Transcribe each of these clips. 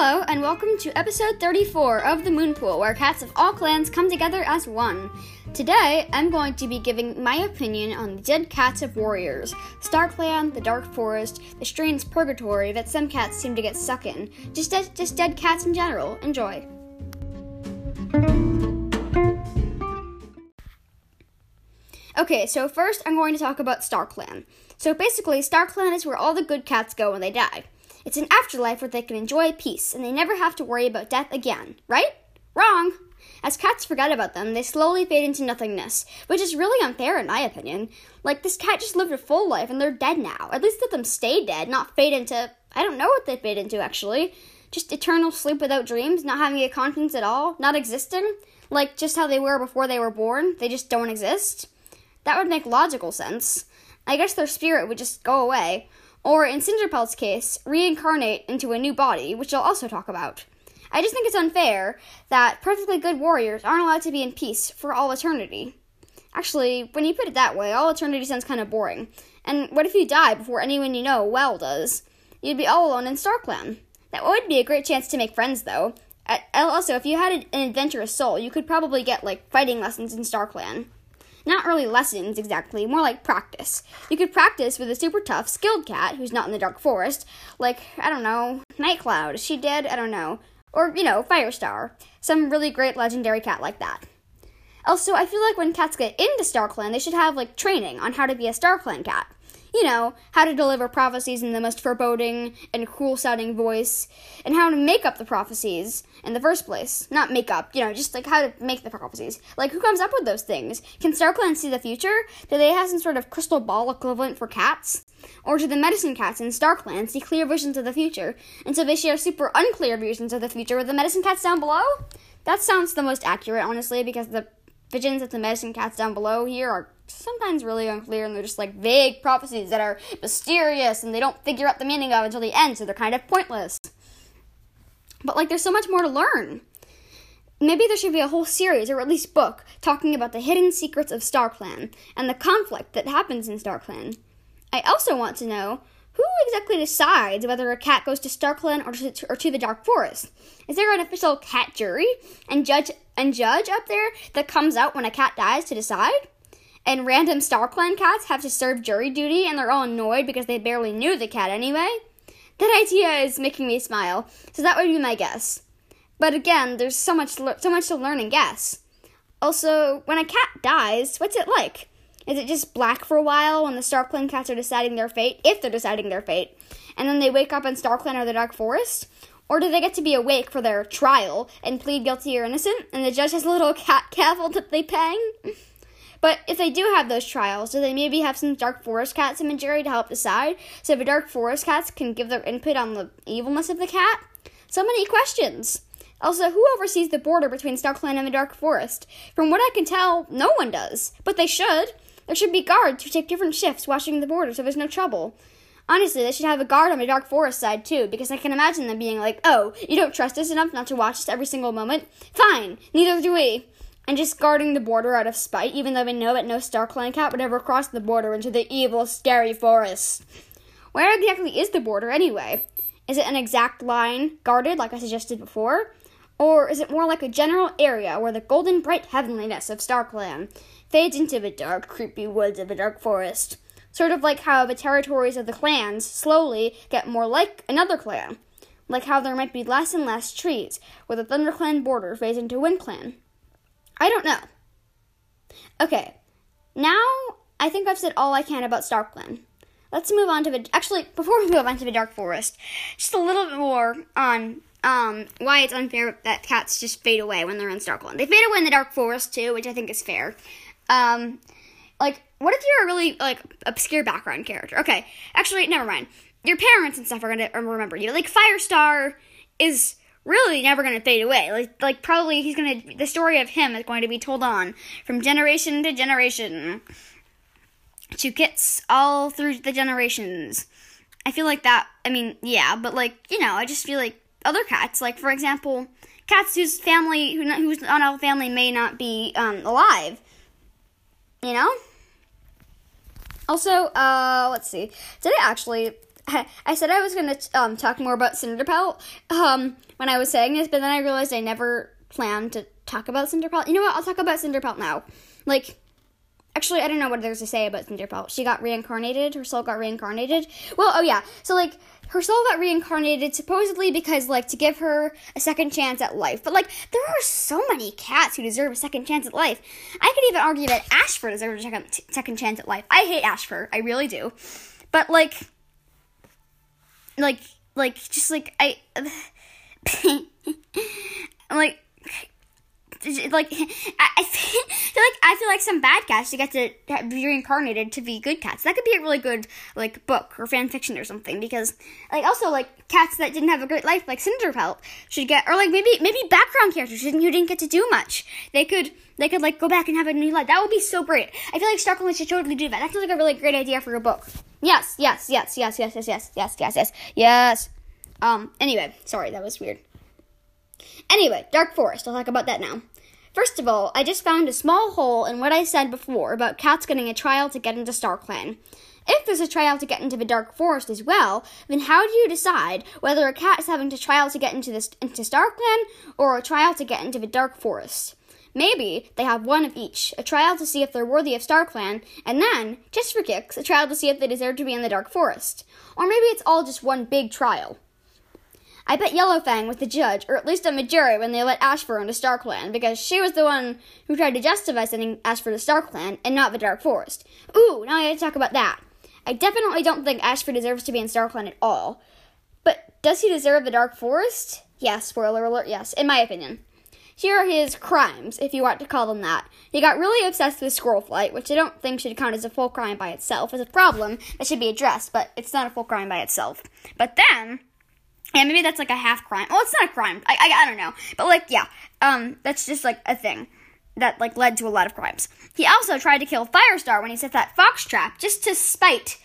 Hello, and welcome to episode 34 of the Moonpool, where cats of all clans come together as one. Today, I'm going to be giving my opinion on the dead cats of warriors, StarClan, the Dark Forest, the strange purgatory that some cats seem to get stuck in, just, de- just dead cats in general. Enjoy. Okay, so first I'm going to talk about StarClan. So basically, StarClan is where all the good cats go when they die. It's an afterlife where they can enjoy peace and they never have to worry about death again, right? Wrong! As cats forget about them, they slowly fade into nothingness, which is really unfair in my opinion. Like, this cat just lived a full life and they're dead now. At least let them stay dead, not fade into. I don't know what they fade into actually. Just eternal sleep without dreams, not having a conscience at all, not existing. Like, just how they were before they were born, they just don't exist. That would make logical sense. I guess their spirit would just go away. Or, in Cinderpelt's case, reincarnate into a new body, which I'll also talk about. I just think it's unfair that perfectly good warriors aren't allowed to be in peace for all eternity. Actually, when you put it that way, all eternity sounds kind of boring. And what if you die before anyone you know well does? You'd be all alone in StarClan. That would be a great chance to make friends, though. Also, if you had an adventurous soul, you could probably get, like, fighting lessons in StarClan. Not really lessons exactly, more like practice. You could practice with a super tough, skilled cat who's not in the Dark Forest, like, I don't know, Nightcloud. She dead? I don't know. Or, you know, Firestar. Some really great legendary cat like that. Also, I feel like when cats get into StarClan, they should have, like, training on how to be a StarClan cat you know, how to deliver prophecies in the most foreboding and cruel sounding voice, and how to make up the prophecies in the first place. Not make up, you know, just like how to make the prophecies. Like, who comes up with those things? Can StarClan see the future? Do they have some sort of crystal ball equivalent for cats? Or do the medicine cats in StarClan see clear visions of the future, and so they share super unclear visions of the future with the medicine cats down below? That sounds the most accurate, honestly, because the visions of the medicine cats down below here are sometimes really unclear and they're just like vague prophecies that are mysterious and they don't figure out the meaning of until the end, so they're kind of pointless. But like there's so much more to learn. Maybe there should be a whole series or at least book talking about the hidden secrets of StarClan and the conflict that happens in StarClan. I also want to know who exactly decides whether a cat goes to StarClan or to, or to the Dark Forest? Is there an official cat jury and judge and judge up there that comes out when a cat dies to decide? And random StarClan cats have to serve jury duty and they're all annoyed because they barely knew the cat anyway? That idea is making me smile, so that would be my guess. But again, there's so much so much to learn and guess. Also, when a cat dies, what's it like? Is it just black for a while when the StarClan cats are deciding their fate, if they're deciding their fate, and then they wake up in StarClan or the Dark Forest? Or do they get to be awake for their trial and plead guilty or innocent, and the judge has a little cat gavel that they pang? But if they do have those trials, do they maybe have some Dark Forest cats imagery to help decide? So if the Dark Forest cats can give their input on the evilness of the cat? So many questions. Also, who oversees the border between StarClan and the Dark Forest? From what I can tell, no one does. But they should. There should be guards who take different shifts watching the border so there's no trouble. Honestly, they should have a guard on the Dark Forest side too, because I can imagine them being like, oh, you don't trust us enough not to watch us every single moment? Fine, neither do we and just guarding the border out of spite, even though we know that no Star Clan cat would ever cross the border into the evil, scary forest. Where exactly is the border anyway? Is it an exact line guarded, like I suggested before? Or is it more like a general area where the golden, bright heavenliness of StarClan fades into the dark, creepy woods of the dark forest? Sort of like how the territories of the clans slowly get more like another clan. Like how there might be less and less trees, where the ThunderClan border fades into WindClan. I don't know. Okay, now I think I've said all I can about StarClan. Let's move on to the. Actually, before we move on to the Dark Forest, just a little bit more on um, why it's unfair that cats just fade away when they're in StarClan. They fade away in the Dark Forest too, which I think is fair. Um, like, what if you're a really like obscure background character? Okay, actually, never mind. Your parents and stuff are gonna remember you. Like Firestar is really never going to fade away. Like, like probably he's going to, the story of him is going to be told on from generation to generation to kids all through the generations. I feel like that, I mean, yeah, but like, you know, I just feel like other cats, like for example, cats whose family, who, whose not all family may not be um, alive, you know? Also, uh, let's see. Today actually, I said I was gonna um, talk more about Cinderpelt um, when I was saying this, but then I realized I never planned to talk about Cinderpelt. You know what? I'll talk about Cinderpelt now. Like, actually, I don't know what there's to say about Cinderpelt. She got reincarnated. Her soul got reincarnated. Well, oh yeah. So like, her soul got reincarnated supposedly because like to give her a second chance at life. But like, there are so many cats who deserve a second chance at life. I could even argue that Ashfur deserves a second, second chance at life. I hate Ashfur. I really do. But like like like just like I like like I, I feel like I feel like some bad cats should get to be reincarnated to be good cats. That could be a really good like book or fan fiction or something because like also like cats that didn't have a great life like Cinderpelt should get or like maybe maybe background characters who didn't, get to do much. They could they could like go back and have a new life. That would be so great. I feel like StarClan should totally do that. That sounds like a really great idea for a book. Yes, yes, yes, yes, yes, yes, yes, yes, yes, yes, yes. Um. Anyway, sorry, that was weird. Anyway, Dark Forest. I'll talk about that now. First of all, I just found a small hole in what I said before about cats getting a trial to get into StarClan. If there's a trial to get into the Dark Forest as well, then how do you decide whether a cat is having to trial to get into this into StarClan or a trial to get into the Dark Forest? Maybe they have one of each a trial to see if they're worthy of Star Clan, and then, just for kicks, a trial to see if they deserve to be in the Dark Forest. Or maybe it's all just one big trial. I bet Yellowfang was the judge, or at least on the jury, when they let Ashfur into StarClan, because she was the one who tried to justify sending Ashfur to StarClan, and not the Dark Forest. Ooh, now I gotta talk about that. I definitely don't think Ashfur deserves to be in StarClan at all. But does he deserve the Dark Forest? Yes, spoiler alert, yes, in my opinion. Here are his crimes, if you want to call them that. He got really obsessed with squirrel flight, which I don't think should count as a full crime by itself. It's a problem that should be addressed, but it's not a full crime by itself. But then, yeah, maybe that's like a half crime. Well, it's not a crime. I, I, I don't know. But like, yeah, um, that's just like a thing that like led to a lot of crimes. He also tried to kill Firestar when he set that fox trap just to spite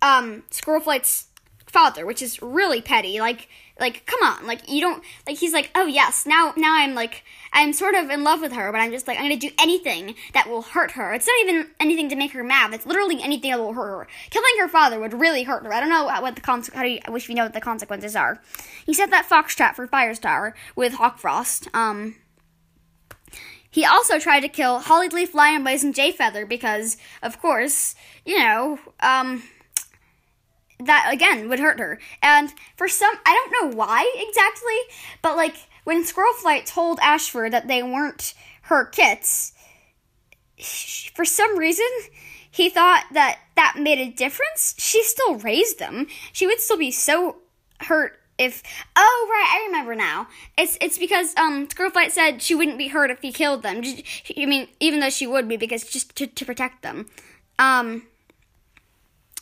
um Squirrelflight's father, which is really petty. Like, like come on, like you don't like. He's like, oh yes, now now I'm like I'm sort of in love with her, but I'm just like I'm gonna do anything that will hurt her. It's not even anything to make her mad. It's literally anything that will hurt her. Killing her father would really hurt her. I don't know what the consequences. How do you, I wish we know what the consequences are. He set that fox trap for Firestar with Hawkfrost. Um. He also tried to kill Hollyleaf, Lionblaze, and Jayfeather because, of course, you know, um, that again would hurt her. And for some, I don't know why exactly, but like when Squirrelflight told Ashfur that they weren't her kits, for some reason he thought that that made a difference. She still raised them. She would still be so hurt if oh right i remember now it's it's because um squirrelflight said she wouldn't be hurt if he killed them i mean even though she would be because just to, to protect them um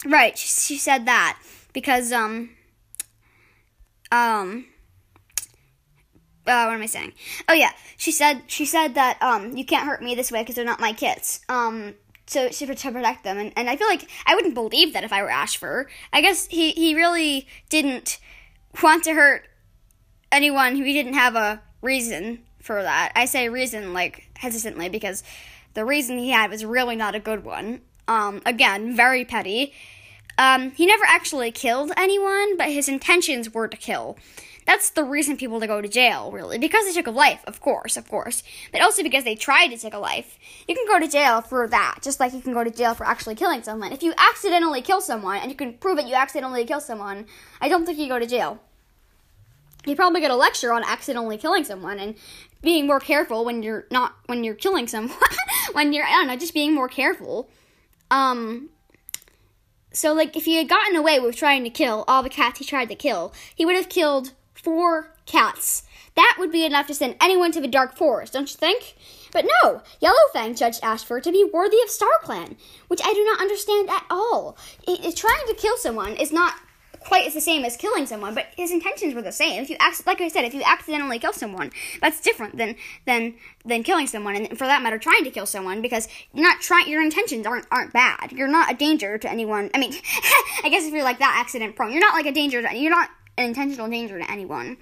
Right, she, she said that because um um uh, what am I saying? Oh yeah, she said she said that um you can't hurt me this way because they're not my kids. Um, so to, to protect them, and, and I feel like I wouldn't believe that if I were Ashfur. I guess he he really didn't want to hurt anyone who he didn't have a reason for that. I say reason like hesitantly because the reason he had was really not a good one. Um, again, very petty. Um, he never actually killed anyone, but his intentions were to kill. That's the reason people to go to jail, really. Because they took a life, of course, of course. But also because they tried to take a life. You can go to jail for that, just like you can go to jail for actually killing someone. If you accidentally kill someone, and you can prove that you accidentally kill someone, I don't think you go to jail. You probably get a lecture on accidentally killing someone and being more careful when you're not when you're killing someone. when you're I don't know, just being more careful. Um, so, like, if he had gotten away with trying to kill all the cats he tried to kill, he would have killed four cats. That would be enough to send anyone to the Dark Forest, don't you think? But no, Yellowfang judged Ashfur to be worthy of Star Clan, which I do not understand at all. It, it, trying to kill someone is not quite as the same as killing someone, but his intentions were the same. If you like I said, if you accidentally kill someone, that's different than than than killing someone, and for that matter, trying to kill someone because you're not trying. Your intentions aren't aren't bad. You're not a danger to anyone. I mean, I guess if you're like that accident prone, you're not like a danger. To, you're not an intentional danger to anyone.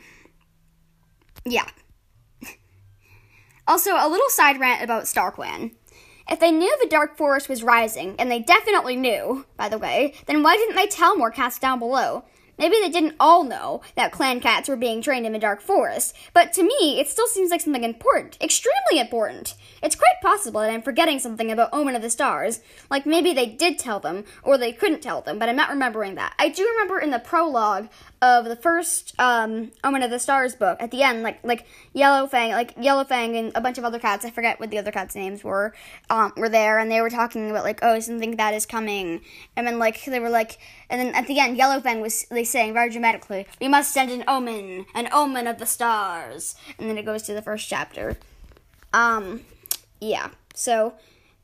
Yeah. also, a little side rant about StarClan. If they knew the dark forest was rising, and they definitely knew, by the way, then why didn't they tell more cats down below? Maybe they didn't all know that clan cats were being trained in the Dark Forest, but to me, it still seems like something important. Extremely important. It's quite possible that I'm forgetting something about Omen of the Stars. Like maybe they did tell them, or they couldn't tell them, but I'm not remembering that. I do remember in the prologue of the first um, Omen of the Stars book, at the end, like like Yellowfang, like Yellowfang and a bunch of other cats, I forget what the other cats' names were, um, were there, and they were talking about like, oh, something bad is coming, and then like they were like, and then at the end, Yellowfang was like saying very dramatically, "We must send an omen, an omen of the stars," and then it goes to the first chapter. Um, yeah. So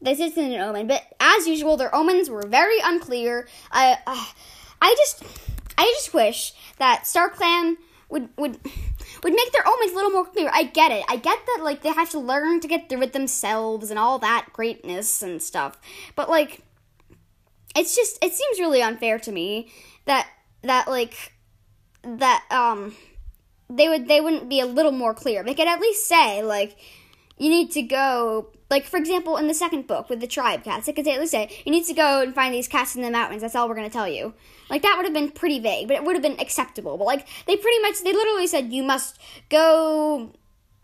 this isn't an omen, but as usual, their omens were very unclear. I, uh, I just, I just wish that StarClan would would would make their omens a little more clear. I get it. I get that like they have to learn to get through it themselves and all that greatness and stuff. But like it's just it seems really unfair to me that that like that um they would they wouldn't be a little more clear. They could at least say like you need to go like for example in the second book with the tribe cats, they could least say you need to go and find these cats in the mountains. That's all we're gonna tell you. Like that would have been pretty vague, but it would have been acceptable. But like they pretty much they literally said you must go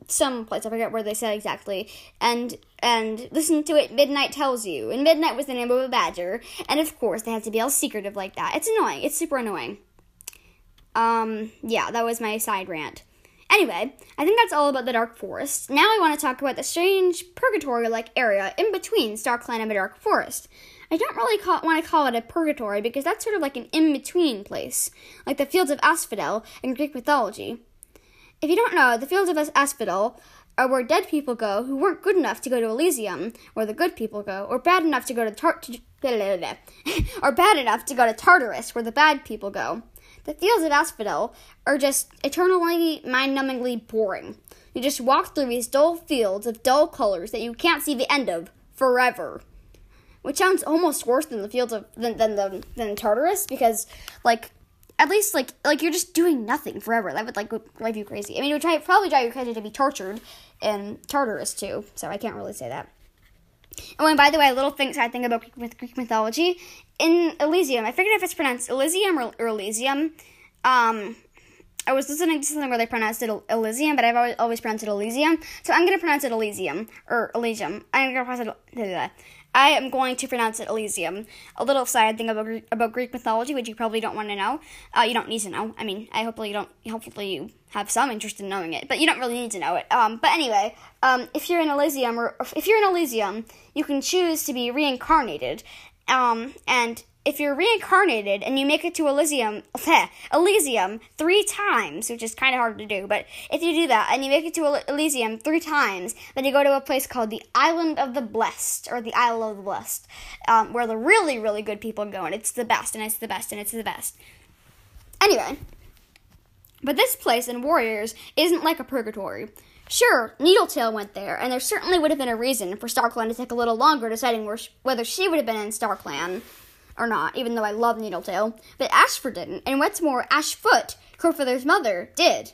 some place I forget where they said exactly, and and listen to it. Midnight tells you, and Midnight was the name of a badger, and of course they had to be all secretive like that. It's annoying. It's super annoying. Um, yeah, that was my side rant. Anyway, I think that's all about the Dark Forest. Now I want to talk about the strange purgatory-like area in between StarClan and the Dark Forest. I don't really call, want to call it a purgatory because that's sort of like an in-between place, like the fields of Asphodel in Greek mythology. If you don't know, the fields of Asphodel are where dead people go who weren't good enough to go to Elysium, where the good people go, or bad enough to go to Tar- or bad enough to go to Tartarus, where the bad people go. The fields of Asphodel are just eternally, mind-numbingly boring. You just walk through these dull fields of dull colors that you can't see the end of forever. Which sounds almost worse than the fields of than than the than Tartarus because like at least like like you're just doing nothing forever. That would like drive you crazy. I mean, it would try, probably drive you crazy to be tortured in Tartarus too. So I can't really say that. Oh, and by the way, a little thing side thing about Greek, Greek mythology in Elysium. I forget if it's pronounced Elysium or, or Elysium. Um, I was listening to something where they pronounced it Elysium, but I've always, always pronounced it Elysium. So I'm gonna pronounce it Elysium or Elysium. I'm gonna pronounce it. I am going to pronounce it Elysium. A little side thing about about Greek mythology, which you probably don't want to know. Uh, you don't need to know. I mean, I hopefully you don't. Hopefully you have some interest in knowing it, but you don't really need to know it. Um, but anyway, um, if you're in Elysium or if you're in Elysium, you can choose to be reincarnated. Um, and if you're reincarnated and you make it to Elysium, Elysium three times, which is kind of hard to do, but if you do that and you make it to Elysium three times, then you go to a place called the Island of the Blessed or the Isle of the Blessed, um, where the really, really good people go, and it's the best, and it's the best, and it's the best. Anyway, but this place in Warriors isn't like a purgatory. Sure, Needletail went there, and there certainly would have been a reason for StarClan to take a little longer deciding whether she would have been in StarClan or not, even though I love Needletail. But Ashfur didn't, and what's more, Ashfoot, Crowfeather's mother, did.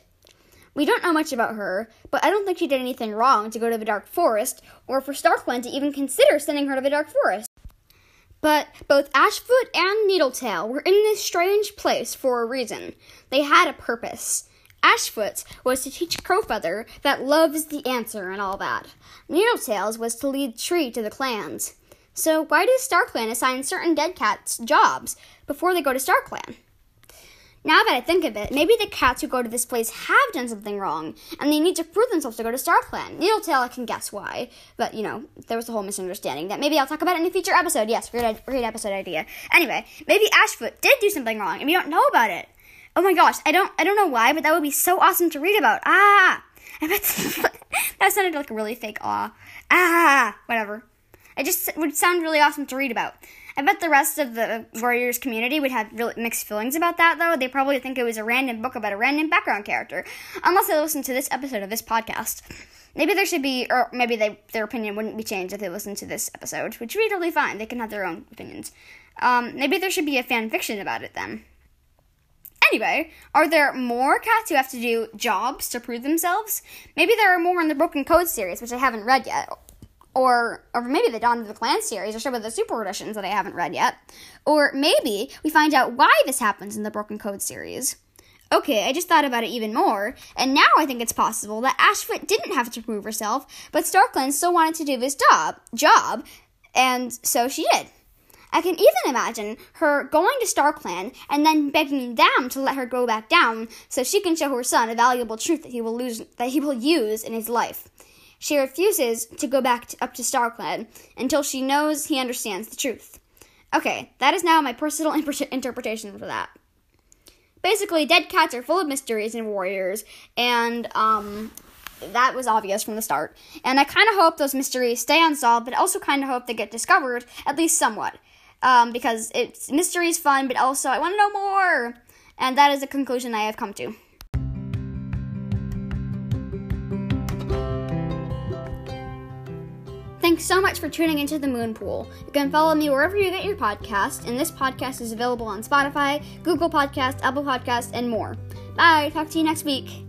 We don't know much about her, but I don't think she did anything wrong to go to the Dark Forest, or for StarClan to even consider sending her to the Dark Forest. But both Ashfoot and Needletail were in this strange place for a reason. They had a purpose. Ashfoot's was to teach Crowfeather that love is the answer and all that. Needletail's was to lead Tree to the clans. So why does StarClan assign certain dead cats jobs before they go to StarClan? Now that I think of it, maybe the cats who go to this place have done something wrong, and they need to prove themselves to go to StarClan. Needletail, I can guess why, but you know, there was a whole misunderstanding that maybe I'll talk about in a future episode. Yes, great, great episode idea. Anyway, maybe Ashfoot did do something wrong, and we don't know about it. Oh my gosh, I don't, I don't know why, but that would be so awesome to read about. Ah, I bet that sounded like a really fake awe. Ah, whatever. It just would sound really awesome to read about. I bet the rest of the Warriors community would have really mixed feelings about that, though. They probably think it was a random book about a random background character, unless they listen to this episode of this podcast. Maybe there should be, or maybe they, their opinion wouldn't be changed if they listened to this episode, which would be totally fine. They can have their own opinions. Um, maybe there should be a fan fiction about it then. Anyway, are there more cats who have to do jobs to prove themselves? Maybe there are more in the Broken Code series, which I haven't read yet or or maybe the Dawn of the Clan series, or some of the super editions that I haven't read yet. Or maybe we find out why this happens in the Broken Code series. Okay, I just thought about it even more, and now I think it's possible that Ashfoot didn't have to prove herself, but StarClan still wanted to do this job, job, and so she did. I can even imagine her going to StarClan and then begging them to let her go back down so she can show her son a valuable truth that he will lose that he will use in his life. She refuses to go back to, up to StarClan until she knows he understands the truth. Okay, that is now my personal interpretation for that. Basically, dead cats are full of mysteries and warriors, and um, that was obvious from the start. And I kind of hope those mysteries stay unsolved, but also kind of hope they get discovered, at least somewhat. Um, because it's mystery is fun, but also I want to know more. And that is the conclusion I have come to. Thanks so much for tuning into the Moon Pool. You can follow me wherever you get your podcast, and this podcast is available on Spotify, Google Podcast, Apple Podcast, and more. Bye. Talk to you next week.